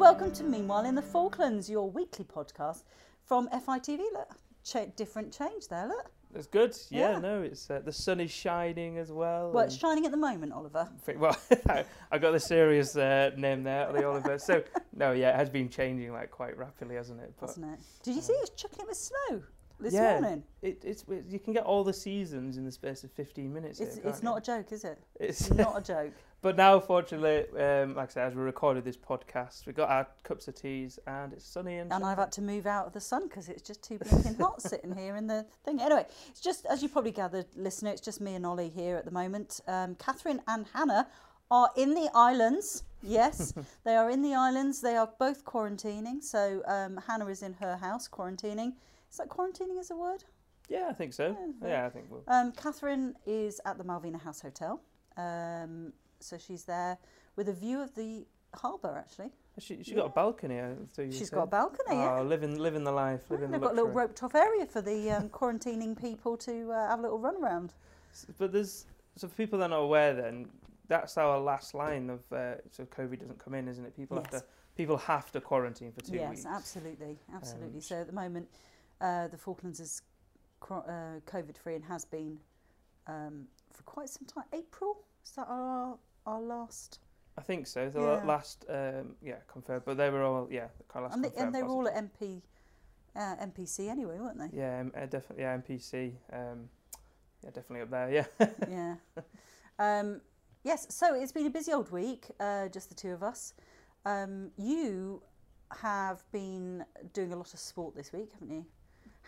welcome to Meanwhile in the Falklands, your weekly podcast from FITV. Look, ch- different change there, look. It's good. Yeah, Yeah. no, it's uh, the sun is shining as well. Well, it's shining at the moment, Oliver. Well, I got the serious uh, name there, the Oliver. So no, yeah, it has been changing like quite rapidly, hasn't it? But Hasn't it? Did you see it was chucking it with snow this Yeah. morning? it, it's it- you can get all the seasons in the space of 15 minutes. It's, here, it's you? a joke, is it? It's not a joke. But now, fortunately, um, like I said, as we recorded this podcast, we got our cups of teas and it's sunny and. And. I've had to move out of the sun because it's just too blinking hot sitting here in the thing. Anyway, it's just, as you probably gathered, listener, it's just me and Ollie here at the moment. Um, Catherine and Hannah are in the islands. Yes, they are in the islands. They are both quarantining. So um, Hannah is in her house quarantining. Is that quarantining is a word? Yeah, I think so. Yeah, Yeah, I think we'll. Um, Catherine is at the Malvina House Hotel. Um, so she's there with a view of the harbour, actually. She she got a balcony. So She's said. got a balcony, yeah. Oh, living living the life, Yeah, living they've the got a little roped off area for the um, quarantining people to uh, have a little run around. But there's so for people that are not aware, then that's our last line of uh, so COVID doesn't come in, isn't it? People have to people have to quarantine for two yes, weeks. Yes, absolutely, absolutely. Um, so at the moment, uh, the Falklands is uh, COVID free and has been um, for quite some time. April is that our our last? I think so. The Yeah. last um, yeah confirmed, but they were all yeah kind of last And they, and they were all at MP uh, MPC anyway, weren't they? Yeah, um, uh, definitely. Yeah, MPC. Um, yeah, definitely up there. Yeah. yeah. Um, yes, so it's been a busy old week, uh, just the two of us. Um, you have been doing a lot of sport this week, haven't you?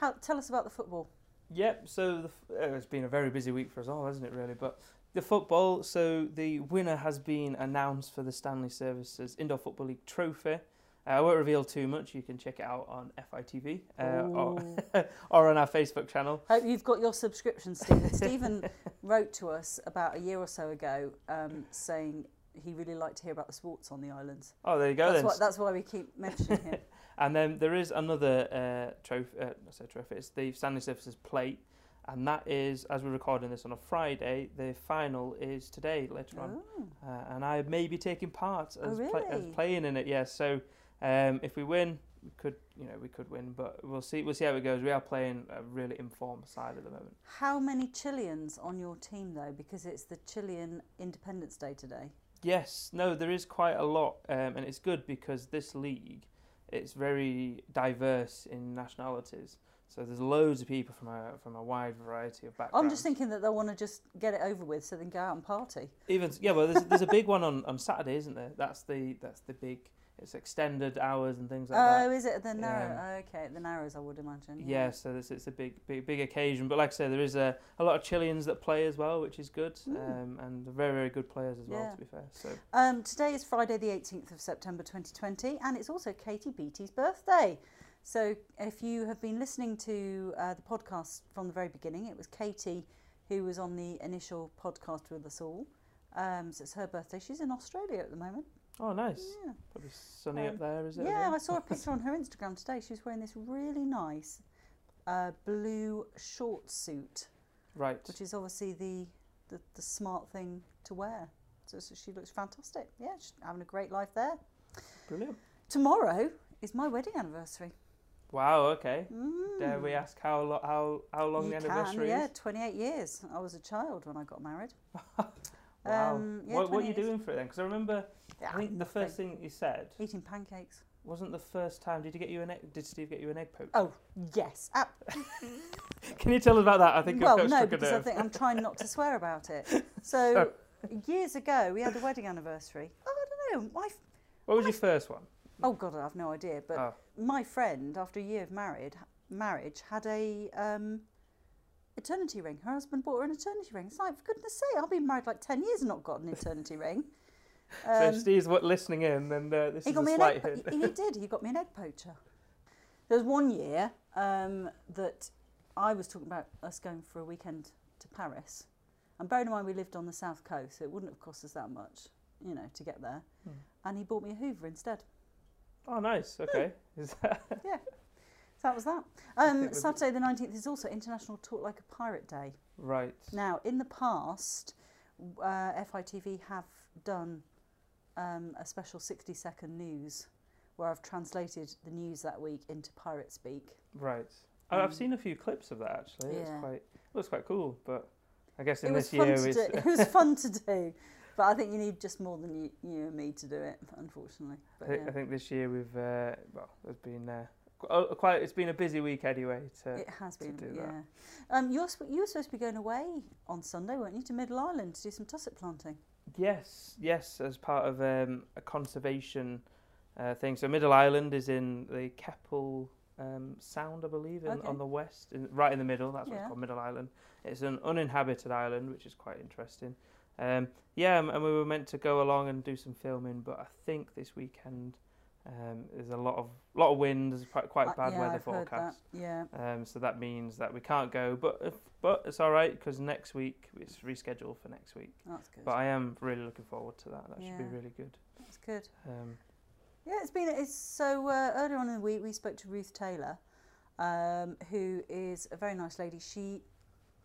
How, tell us about the football. Yep. So the, uh, it's been a very busy week for us all, hasn't it? Really, but the football. So the winner has been announced for the Stanley Services Indoor Football League Trophy. Uh, I won't reveal too much. You can check it out on FITV uh, or, or on our Facebook channel. Hope you've got your subscription, Stephen. Stephen wrote to us about a year or so ago um, saying he really liked to hear about the sports on the islands. Oh, there you go That's why, that's why we keep mentioning him. And then there is another uh, trophy. Uh, I say trophy. It's the Stanley Services Plate, and that is as we're recording this on a Friday. The final is today later on. Oh. uh, and I may be taking part Oh, as, play, as playing in it. Yes, so um, if we win, we could, you know, we could win, but we'll see. We'll see how it goes. We are playing a really informed side at the moment. How many Chileans on your team though? Because it's the Chilean Independence Day today. Yes, no, there is quite a lot, um, and it's good because this league, it's very diverse in nationalities. So there's loads of people from a from a wide variety of backgrounds. I'm just thinking that they'll want to just get it over with so they can go out and party. Even yeah, well, there's, there's a big one on, on Saturday, isn't there? That's the that's the big. It's extended hours and things like that. oh, is it the Narrow? Um, oh, okay, the Narrows, I would imagine. Yeah, so this it's a big, big, big occasion. But like I say, there is a, a lot of Chileans that play as well, which is good, Mm. um, and very, very good players as well. To be fair, so Um, today is Friday, the 18th of September 2020, and it's also Katie Beattie's birthday. So, if you have been listening to uh, the podcast from the very beginning, it was Katie who was on the initial podcast with us all. Um, so, it's her birthday. She's in Australia at the moment. Oh, nice. Yeah. Probably sunny Um, up there, is it? Yeah. I saw a picture on her Instagram today. She was wearing this really nice uh, blue short suit, Right. which is obviously the, the, the smart thing to wear. So, so she looks fantastic. Yeah, she's having a great life there. Brilliant. Tomorrow is my wedding anniversary. Wow. Okay. Mm. Dare we ask how lo- how how long you the can, anniversary yeah, is? 28 years. I was a child when I got married. Wow. Um, yeah, what what are you doing for it then? Because I remember, Yeah, I think the first thing you said Eating pancakes. wasn't the first time. Did you get you an egg? Did Steve get you an egg poach? Oh, yes. Ab- Can you tell us about that? I think well, no, because I nerve. think I'm trying not to swear about it. So, years ago, we had a wedding anniversary. Oh, I don't know. My What was your first one? oh God, I have no idea. But oh, my friend, after a year of married marriage, had a um, eternity ring. Her husband bought her an eternity ring. It's like, for goodness sake, I've been married like ten years and not got an eternity ring. so Um, if Steve's what listening in, then uh, this he is got me an egg. hint. He, he did. He got me an egg poacher. There was one year um, that I was talking about us going for a weekend to Paris, and bearing in mind we lived on the south coast, so it wouldn't have cost us that much, you know, to get there. Hmm. And he bought me a Hoover instead. Oh, nice. Okay. Is that So that was that. Um, Saturday the 19th is also International Talk Like a Pirate Day. right? Now, in the past, uh, FITV have done um, a special 60 second news where I've translated the news that week into pirate speak. Right. Um, I've seen a few clips of that actually. It's yeah. quite it looks quite cool, but I guess It in was this fun year to it's do. It was fun to do, but I think you need just more than you, you and me to do it, unfortunately. I think, yeah. I think this year we've uh, well, there's been uh, oh, quite. It's been a busy week anyway. To It has been, yeah. Um, you're sp- you were supposed to be going away on Sunday, weren't you, to Middle Island to do some tussock planting? yes, yes, as part of um, a conservation uh, thing. So Middle Island is in the Keppel um, Sound, I believe, in, Okay. on the west, in, right in the middle. That's what Yeah. it's called, Middle Island. It's an uninhabited island, which is quite interesting. Um, yeah, and we were meant to go along and do some filming, but I think this weekend um, there's a lot of lot of wind. There's quite quite Uh, bad yeah, weather I've forecast. Yeah, Um, so that means that we can't go, but if, but it's all right because next week it's rescheduled for next week. that's good. But I am really looking forward to that. That should be really good. That's good. Um, Yeah, it's been. It's so uh, earlier on in the week we spoke to Ruth Taylor, um, who is a very nice lady. She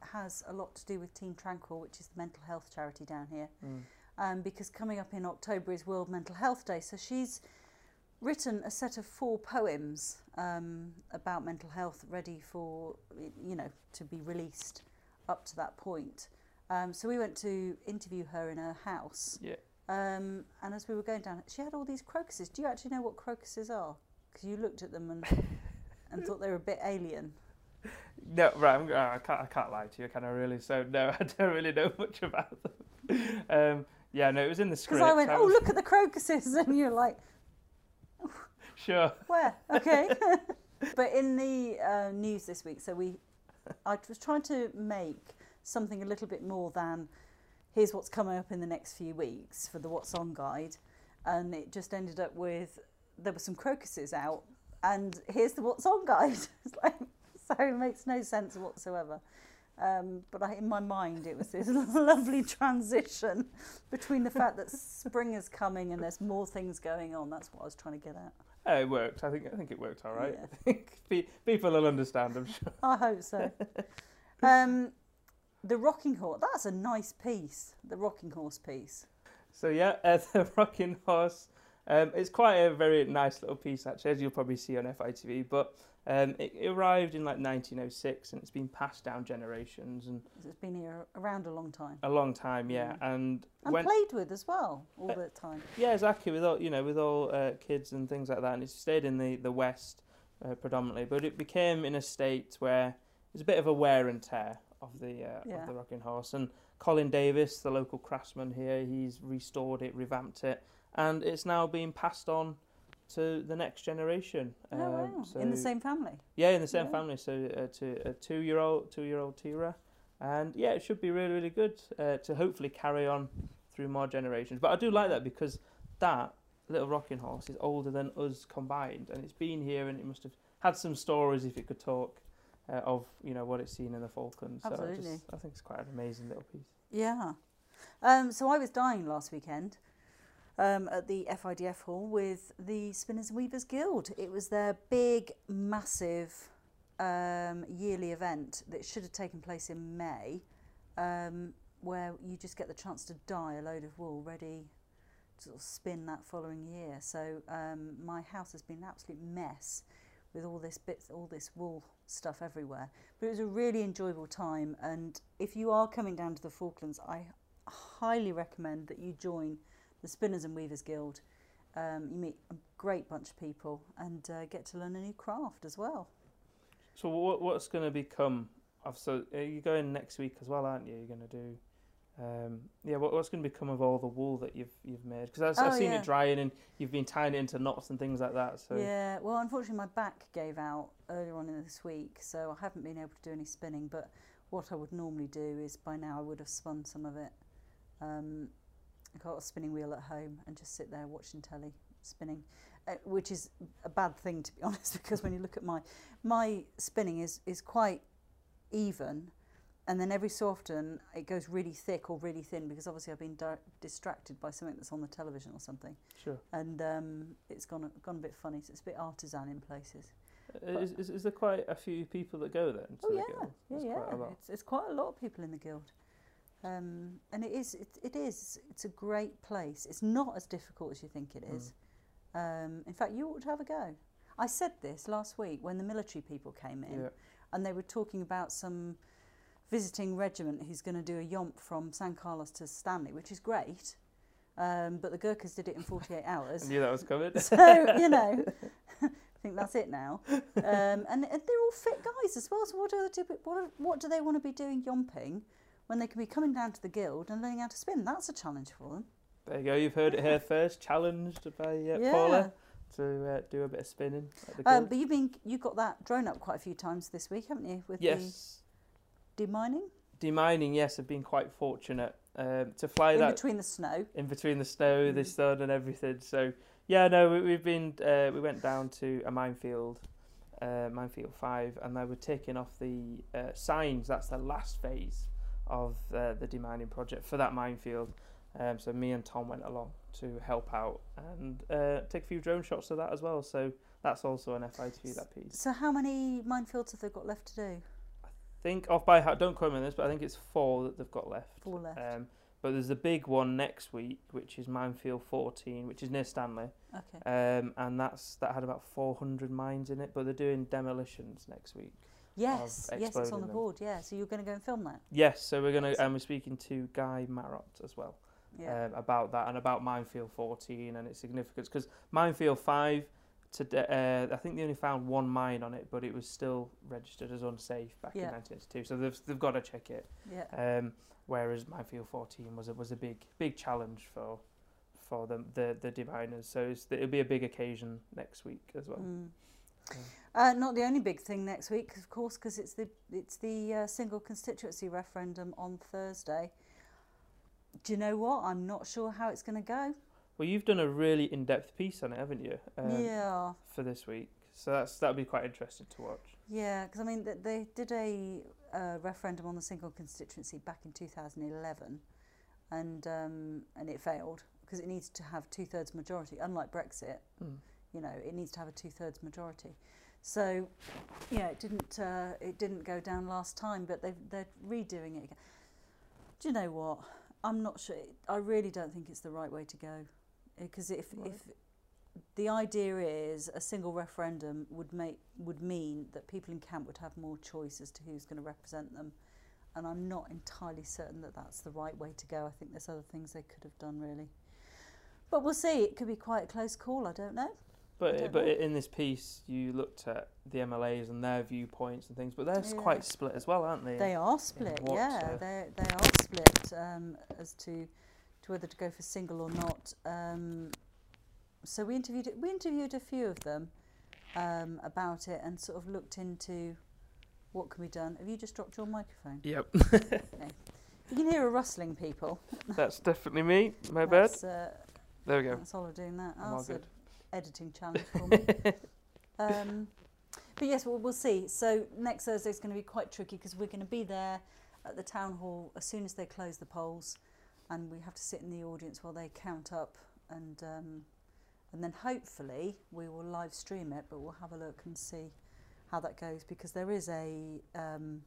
has a lot to do with Team Tranquil, which is the mental health charity down here. mm. Um, because coming up in October is World Mental Health Day, so she's written a set of four poems um, about mental health, ready for you know to be released up to that point. Um, so we went to interview her in her house. Yeah. Um, and as we were going down, she had all these crocuses. Do you actually know what crocuses are? Because you looked at them and and thought they were a bit alien. No, right. I'm, I can't. I can't lie to you, can I? Really? So no, I don't really know much about them. Um, yeah, no, it was in the script. Because I went, oh was- look at the crocuses, and you're like, Sure. Where? Okay. but in the uh, news this week, so we, I was trying to make something a little bit more than here's what's coming up in the next few weeks for the What's On guide, and it just ended up with there were some crocuses out, and here's the What's On guide. it's like, so it makes no sense whatsoever. Um, but I, in my mind, it was this lovely transition between the fact that spring is coming and there's more things going on. That's what I was trying to get at. It worked. I think. I think it worked all right. Yeah. I think pe- people will understand. I'm sure. I hope so. um, the rocking horse. That's a nice piece. The rocking horse piece. So yeah, uh, the Rocking Horse. Um, it's quite a very nice little piece actually, as you'll probably see on FITV. But um, it, it arrived in like 1906, and it's been passed down generations and It's been here around a long time a long time. Yeah, and and when played with as well all Uh, the time. yeah, exactly. With all you know, with all uh, kids and things like that, and it stayed in the the west uh, predominantly, but it became in a state where there's a bit of a wear and tear of the uh, Yeah. of the rocking horse. And Colin Davis, the local craftsman here, he's restored it, revamped it, and it's now being passed on to the next generation. oh wow! so in the same family. yeah, in the same Yeah. family. So uh, to a two-year-old, two-year-old Tira, and yeah, it should be really, really good uh, to hopefully carry on through more generations. But I do like that because that little rocking horse is older than us combined, and it's been here, and it must have had some stories if it could talk. Uh, of you know what it's seen in the Falklands, so I, Absolutely. just, I think it's quite an amazing little piece. Yeah. Um, so I was dying last weekend um, at the FIDF hall with the Spinners and Weavers Guild. It was their big, massive um, yearly event that should have taken place in May, um, where you just get the chance to dye a load of wool ready to sort of spin that following year. So um, my house has been an absolute mess with all this bits, all this wool stuff everywhere. But it was a really enjoyable time, and if you are coming down to the Falklands, I highly recommend that you join the Spinners and Weavers Guild. Um, you meet a great bunch of people and uh, get to learn a new craft as well. So what what's going to become of? So uh, you're going next week as well, aren't you? You're going to do. Um, yeah, what, what's going to become of all the wool that you've you've made? Because I've, I've Oh, seen yeah. it drying and you've been tying it into knots and things like that. So Yeah, well, unfortunately, my back gave out earlier on in this week, so I haven't been able to do any spinning. But what I would normally do is by now I would have spun some of it. Um, I got a spinning wheel at home and just sit there watching telly spinning, uh, which is a bad thing to be honest, because when you look at my my spinning is is quite even. And then every so often it goes really thick or really thin because obviously I've been di- distracted by something that's on the television or something sure. and um, it's gone gone a bit funny. So it's a bit artisan in places. Uh, Is, is, is there quite a few people that go then? Oh yeah, guild? yeah, yeah. Quite a lot. It's it's quite a lot of people in the guild, um, and it is it, it is it's a great place. It's not as difficult as you think it is. Um, in fact, you ought to have a go. I said this last week when the military people came in, Yeah. and they were talking about some visiting regiment who's going to do a yomp from San Carlos to Stanley, which is great. Um, but the Gurkhas did it in 48 hours. I knew that was coming. so you know, I think that's it now. Um, and, and they're all fit guys as well. So what do they do? What, what do they want to be doing yomping when they can be coming down to the guild and learning how to spin? That's a challenge for them. There you go. You've heard it here first. Challenged by uh, Paula to uh, do a bit of spinning. The Um, but you've been you got that drone up quite a few times this week, haven't you? With yes. the demining Demining, yes, I've been quite fortunate um, to fly in that between the snow. in between the snow, the Mm. sun, and everything. So yeah, no, we, we've been uh, we went down to a minefield, uh, minefield five, and they were taking off the uh, signs. That's the last phase of uh, the demining project for that minefield. Um, so me and Tom went along to help out and uh, take a few drone shots of that as well. So that's also an FIT that piece. So how many minefields have they got left to do? I think off by heart, don't quote me on this, but I think it's four that they've got left. Four left. Um, but there's a big one next week, which is Minefield 14, which is near Stanley, okay. um, and that's that had about 400 mines in it. But they're doing demolitions next week. Yes, yes, it's on the them. board. Yeah, so you're going to go and film that. Yes, so we're gonna and we're speaking to Guy Marot as well Yeah. um, about that and about Minefield 14 and its significance because Minefield 5 today uh, I think they only found one mine on it, but it was still registered as unsafe back Yeah. in 1982. So they've they've got to check it. yeah. Um, whereas Minefield 14 was a, was a big big challenge for for them the the diviners. So it'll be a big occasion next week as well. Mm. Yeah. Uh, not the only big thing next week, of course, because it's the it's the uh, single constituency referendum on Thursday. Do you know what? I'm not sure how it's going to go. Well, you've done a really in depth piece on it, haven't you? Um, yeah, For this week, so that's that'll be quite interesting to watch. yeah, because I mean th- they did a uh, referendum on the single constituency back in 2011, and um, and it failed because it needs to have two thirds majority. Unlike Brexit, Mm. you know, it needs to have a two thirds majority. So, yeah, it didn't uh, it didn't go down last time, but they they're redoing it again. Do you know what? I'm not sure. I really don't think it's the right way to go, because if Right. if the idea is a single referendum would make would mean that people in camp would have more choice as to who's going to represent them, and I'm not entirely certain that that's the right way to go. I think there's other things they could have done really, but we'll see. It could be quite a close call. I don't know. But but know. in this piece, you looked at the MLAs and their viewpoints and things, but they're Yeah. quite split as well, aren't they? They are split, what, yeah. uh, They they are split um, as to to whether to go for single or not. Um, so we interviewed we interviewed a few of them um, about it and sort of looked into what can be done. Have you just dropped your microphone? Yep, You can hear a rustling, people. that's definitely me. My bad. Uh, There we go. that's Oliver doing that. I'm Oh, all that's good. Editing challenge for me. um, but yes, we'll, we'll see. So next Thursday is going to be quite tricky because we're going to be there at the town hall as soon as they close the polls, and we have to sit in the audience while they count up, and um, and then hopefully we will live stream it. But we'll have a look and see how that goes because there is a um,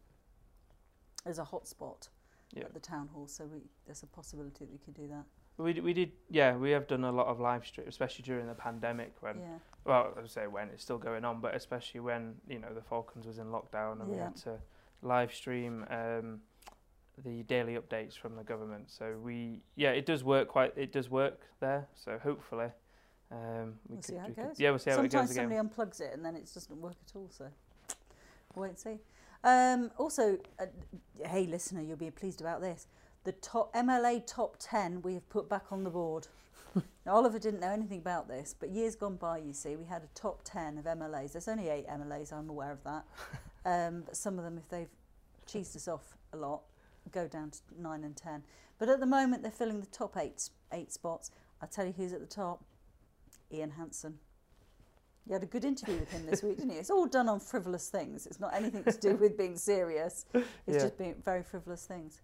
there's a hotspot Yeah. at the town hall, so we, there's a possibility that we could do that. We d- we did yeah we have done a lot of live stream, especially during the pandemic when yeah. well I would say when it's still going on, but especially when you know the Falklands was in lockdown and we had to live stream um, the daily updates from the government. So we yeah it does work quite it does work there. So hopefully um, we We'll could, see how it could- goes. yeah we'll see how it goes again. somebody unplugs it and then it doesn't work at all. So we'll wait and see. Um, also, uh, hey listener, you'll be pleased about this. The top MLA top ten we have put back on the board. now, Oliver didn't know anything about this, but years gone by, you see, we had a top ten of MLAs. There's only eight MLAs. I'm aware of that. Um, but some of them, if they've cheesed us off a lot, go down to nine and ten. But at the moment, they're filling the top eight eight spots. I'll tell you who's at the top. Ian Hansen. You had a good interview with him this week, didn't you? It's all done on frivolous things. It's not anything to do with being serious. It's Yeah. just being very frivolous things.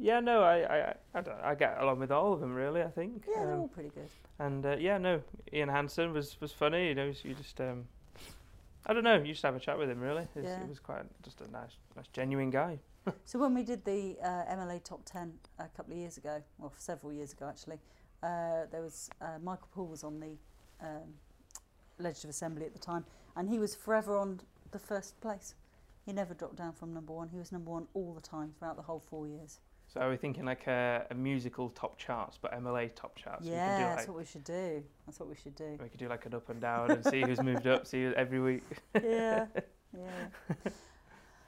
Yeah, no, I, I, I, I get along with all of them really. I think. Yeah, they're Um, all pretty good. and uh, yeah, no, Ian Hansen was, was funny. You know, you just um, I don't know, you just have a chat with him really. It's, Yeah. It was quite just a nice, nice genuine guy. So when we did the uh, MLA top ten a couple of years ago, well, several years ago actually, uh, there was uh, Michael Poole was on the um, Legislative Assembly at the time, and he was forever on the first place. He never dropped down from number one. He was number one all the time throughout the whole four years. So are we thinking like a, a musical top charts, but MLA top charts? yeah, do that's what we should do. That's what we should do. we could do like an up and down and see who's moved up, see every week. yeah, yeah.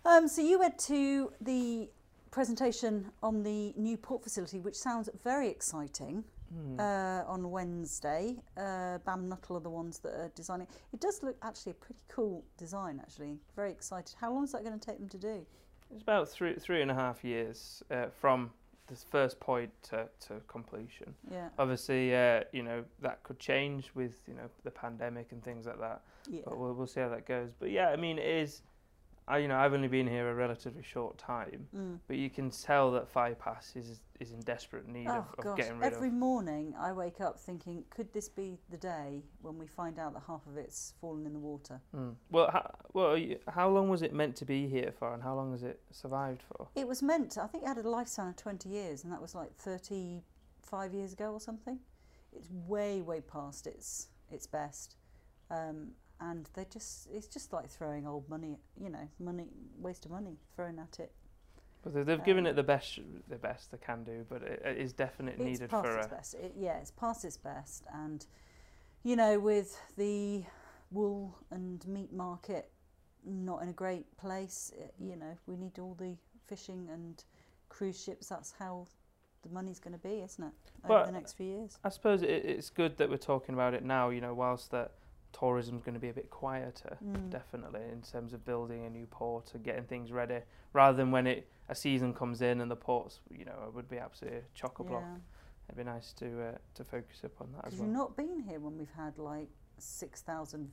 Um, so you went to the presentation on the new port facility, which sounds very exciting. Hmm. Uh, on Wednesday, uh, Bam Nuttall are the ones that are designing. It does look actually a pretty cool design. Actually, very excited. How long is that going to take them to do? It's about three three and a half years uh, from this first point to, to completion. Yeah, Obviously, uh, you know that could change with you know the pandemic and things like that. yeah, But we'll we'll see how that goes. But yeah, I mean it is. I you know I've only been here a relatively short time, mm. but you can tell that FIPASS is is in desperate need Oh of, of gosh! getting rid of. Every of. morning I wake up thinking, could this be the day when we find out that half of it's fallen in the water? Mm. Well, how, well, how long was it meant to be here for, and how long has it survived for? It was meant. To, I think it had a lifespan of twenty years, and that was like thirty-five years ago or something. It's way, way past its its best, um, and they just—it's just like throwing old money. You know, money, waste of money thrown at it. But they- they've given Um, it the best the best they can do, but it, it is definitely it's needed past for its a. best. It, yeah, it's past its best, and you know, with the wool and meat market not in a great place, it, you know, we need all the fishing and cruise ships. That's how the money's going to be, isn't it, over But- the next few years? I suppose it, it's good that we're talking about it now. You know, whilst that tourism's going to be a bit quieter, Mm. definitely in terms of building a new port and getting things ready, rather than when it a season comes in and the ports, you know, would be absolutely chock a block. Yeah, It'd be nice to uh, to focus up on that as well. you've not been here when we've had like six thousand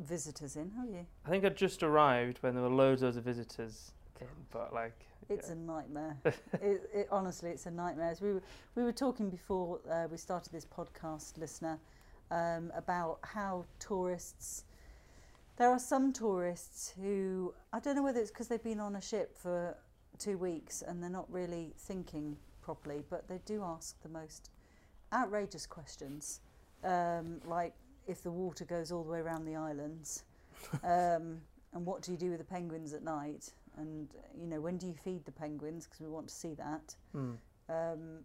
visitors in, have you? I think I just arrived when there were loads loads of visitors in, but like It's yeah. a nightmare. it, it, honestly, it's a nightmare. As we were, we were talking before uh, we started this podcast, listener, um, about how tourists. There are some tourists who I don't know whether it's because they've been on a ship for two weeks and they're not really thinking properly, but they do ask the most outrageous questions, um, like if the water goes all the way around the islands, um, and what do you do with the penguins at night, and you know when do you feed the penguins because we want to see that. Hmm. Um,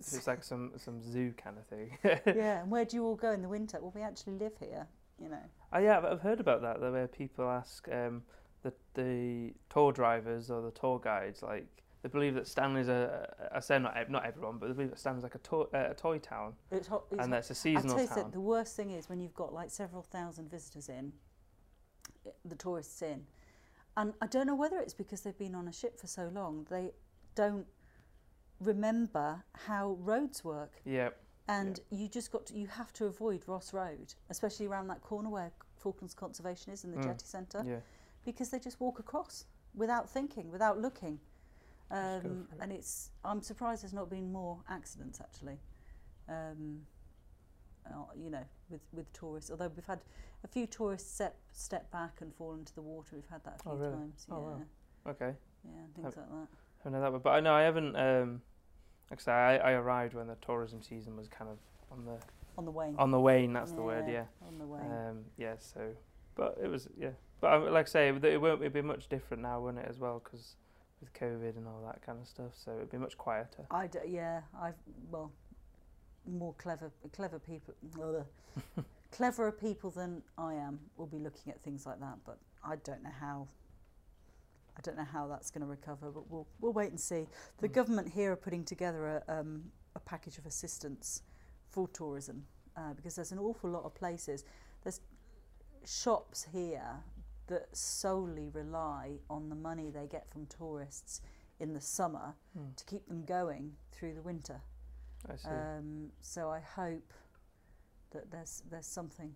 So it's like some some zoo kind of thing. yeah, and where do you all go in the winter? Well, we actually live here, you know. Oh yeah, I've- heard about that. The way people ask um, the the tour drivers or the tour guides, like they believe that Stanley's a. I say not not everyone, but they believe that Stanley's like a toy uh, a toy town, It's hot. It's and that's a seasonal tell you town. something, the worst thing is when you've got like several thousand visitors in, the tourists in, and I don't know whether it's because they've been on a ship for so long they don't remember how roads work, Yeah, and you just got to, you have to avoid Ross Road, especially around that corner where Falklands Conservation is in the Mm. jetty centre. yeah. because they just walk across without thinking, without looking. Um, and it's I'm surprised there's not been more accidents actually. Um, uh, you know, with with tourists. Although we've had a few tourists step step back and fall into the water. We've had that a few Oh, really? times. Yeah, Oh, wow. Okay, yeah, and things like that. I know that, but I know I haven't. Um, like I I, arrived when the tourism season was kind of on the On the wane. on the wane. That's the word. Yeah. On the wane. Um, yeah. So, but it was yeah. But I, like I say, it won't it'd be much different now, won't it, as well? Because with COVID and all that kind of stuff, so it'd be much quieter. I d- yeah, I well, more clever clever people, cleverer people than I am will be looking at things like that. But I don't know how. I don't know how that's going to recover, but we'll we'll wait and see. The Mm. government here are putting together a um, a package of assistance for tourism uh, because there's an awful lot of places. There's shops here that solely rely on the money they get from tourists in the summer Hmm. to keep them going through the winter. I see. Um, so I hope that there's there's something.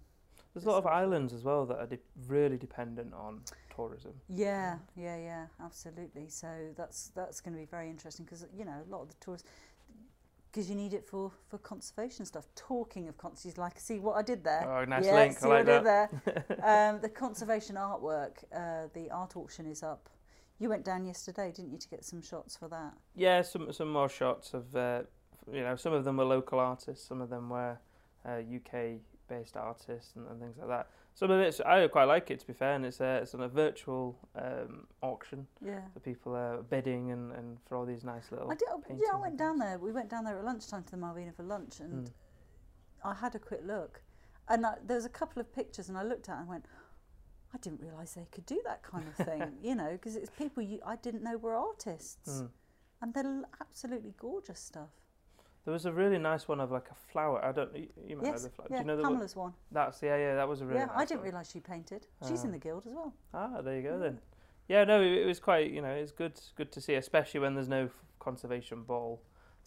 There's a lot of islands as well that are de- really dependent on tourism. Yeah, yeah, yeah, absolutely. So that's that's going to be very interesting because you know a lot of the tourists. Because you need it for, for conservation stuff. Talking of conservation, like see what I did there. Oh, nice yeah, link. See I what like I did there. um, the conservation artwork, uh, the art auction is up. You went down yesterday, didn't you, to get some shots for that? Yeah, some some more shots of uh, you know some of them were local artists, some of them were uh, UK based artists and, and things like that. Some of it's I quite like it to be fair, and it's a it's on a virtual um, auction. Yeah. People are bidding and, and for all these nice little. I did. paintings Yeah, I went down there. We went down there at lunchtime to the Malvina for lunch, and Mm. I had a quick look, and I, there was a couple of pictures, and I looked at it and went, I didn't realise they could do that kind of thing, you know, because it's people you I didn't know were artists, Mm. and they're absolutely gorgeous stuff. There was a really nice one of like a flower. I don't. You, you might know yes, the flower. yeah, Do you know the one? Pamela's one. That's yeah, yeah. That was a really. yeah, nice I didn't one. realise she painted. She's in Ah. the guild as well. Ah, there you go Yeah. then. Yeah, no, it, it was quite. You know, it's good, good to see, especially when there's no conservation ball.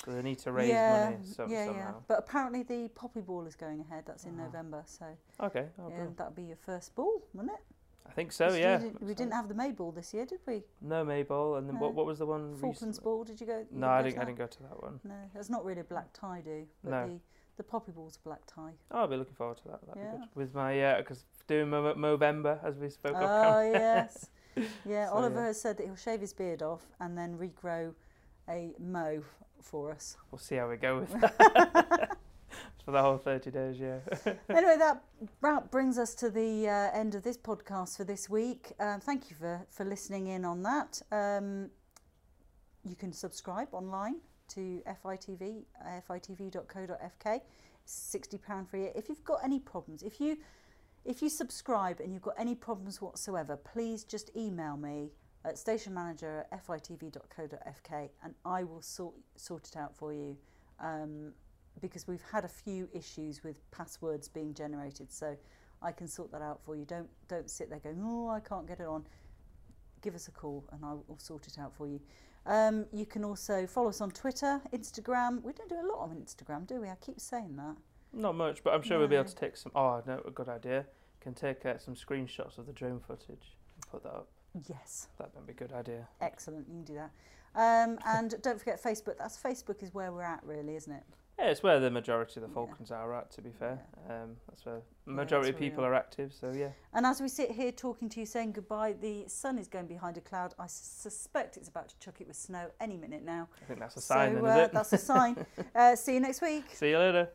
So they need to raise yeah, money some, yeah, yeah. somehow. But apparently the poppy ball is going ahead. That's in Ah. November, so Okay. Oh, yeah, that'll be your first ball, wouldn't it? I think so. Yeah. didn't- we didn't have the May ball this year, did we? No Mayball, and then No. what? What was the one? Falklands ball. Did you go? you No, go I didn't. I didn't go to that one. No, it's not really a black tie, do. But No. the the poppy ball's a black tie. Oh, I'll be looking forward to that. That'd be good. With my uh, yeah, because doing Mo- Movember as we spoke. Oh yes, yeah. So, Oliver yeah. has said that he'll shave his beard off and then regrow a mo for us. We'll see how we go with that. For the whole 30 days, yeah. anyway, that about brings us to the uh, end of this podcast for this week. Um, thank you for, for listening in on that. Um, you can subscribe online to FITV, uh, fitv.co.fk. It's £60 for a year. If you've got any problems, if you if you subscribe and you've got any problems whatsoever, please just email me at stationmanager at fitv.co.fk and I will sort, sort it out for you. Um, because we've had a few issues with passwords being generated, so I can sort that out for you. Don't don't sit there going, oh, I can't get it on. Give us a call and I will sort it out for you. Um, you can also follow us on Twitter, Instagram. We don't do a lot on Instagram, do we? I keep saying that. Not much, but I'm sure we'll be able to take some. Oh, no, a good idea. Can take uh, some screenshots of the drone footage and put that up. Yes, That would be a good idea. excellent. You can do that. Um, and don't forget Facebook. That's Facebook is where we're at, really, isn't it? Yeah, it's where the majority of the Yeah. Falcons are at, to be fair. Um, that's where the majority of people are. are active, so yeah. And as we sit here talking to you, saying goodbye, the sun is going behind a cloud. I suspect it's about to chuck it with snow any minute now. I think that's a sign so then, uh, that's a sign. uh, see you next week. See you later.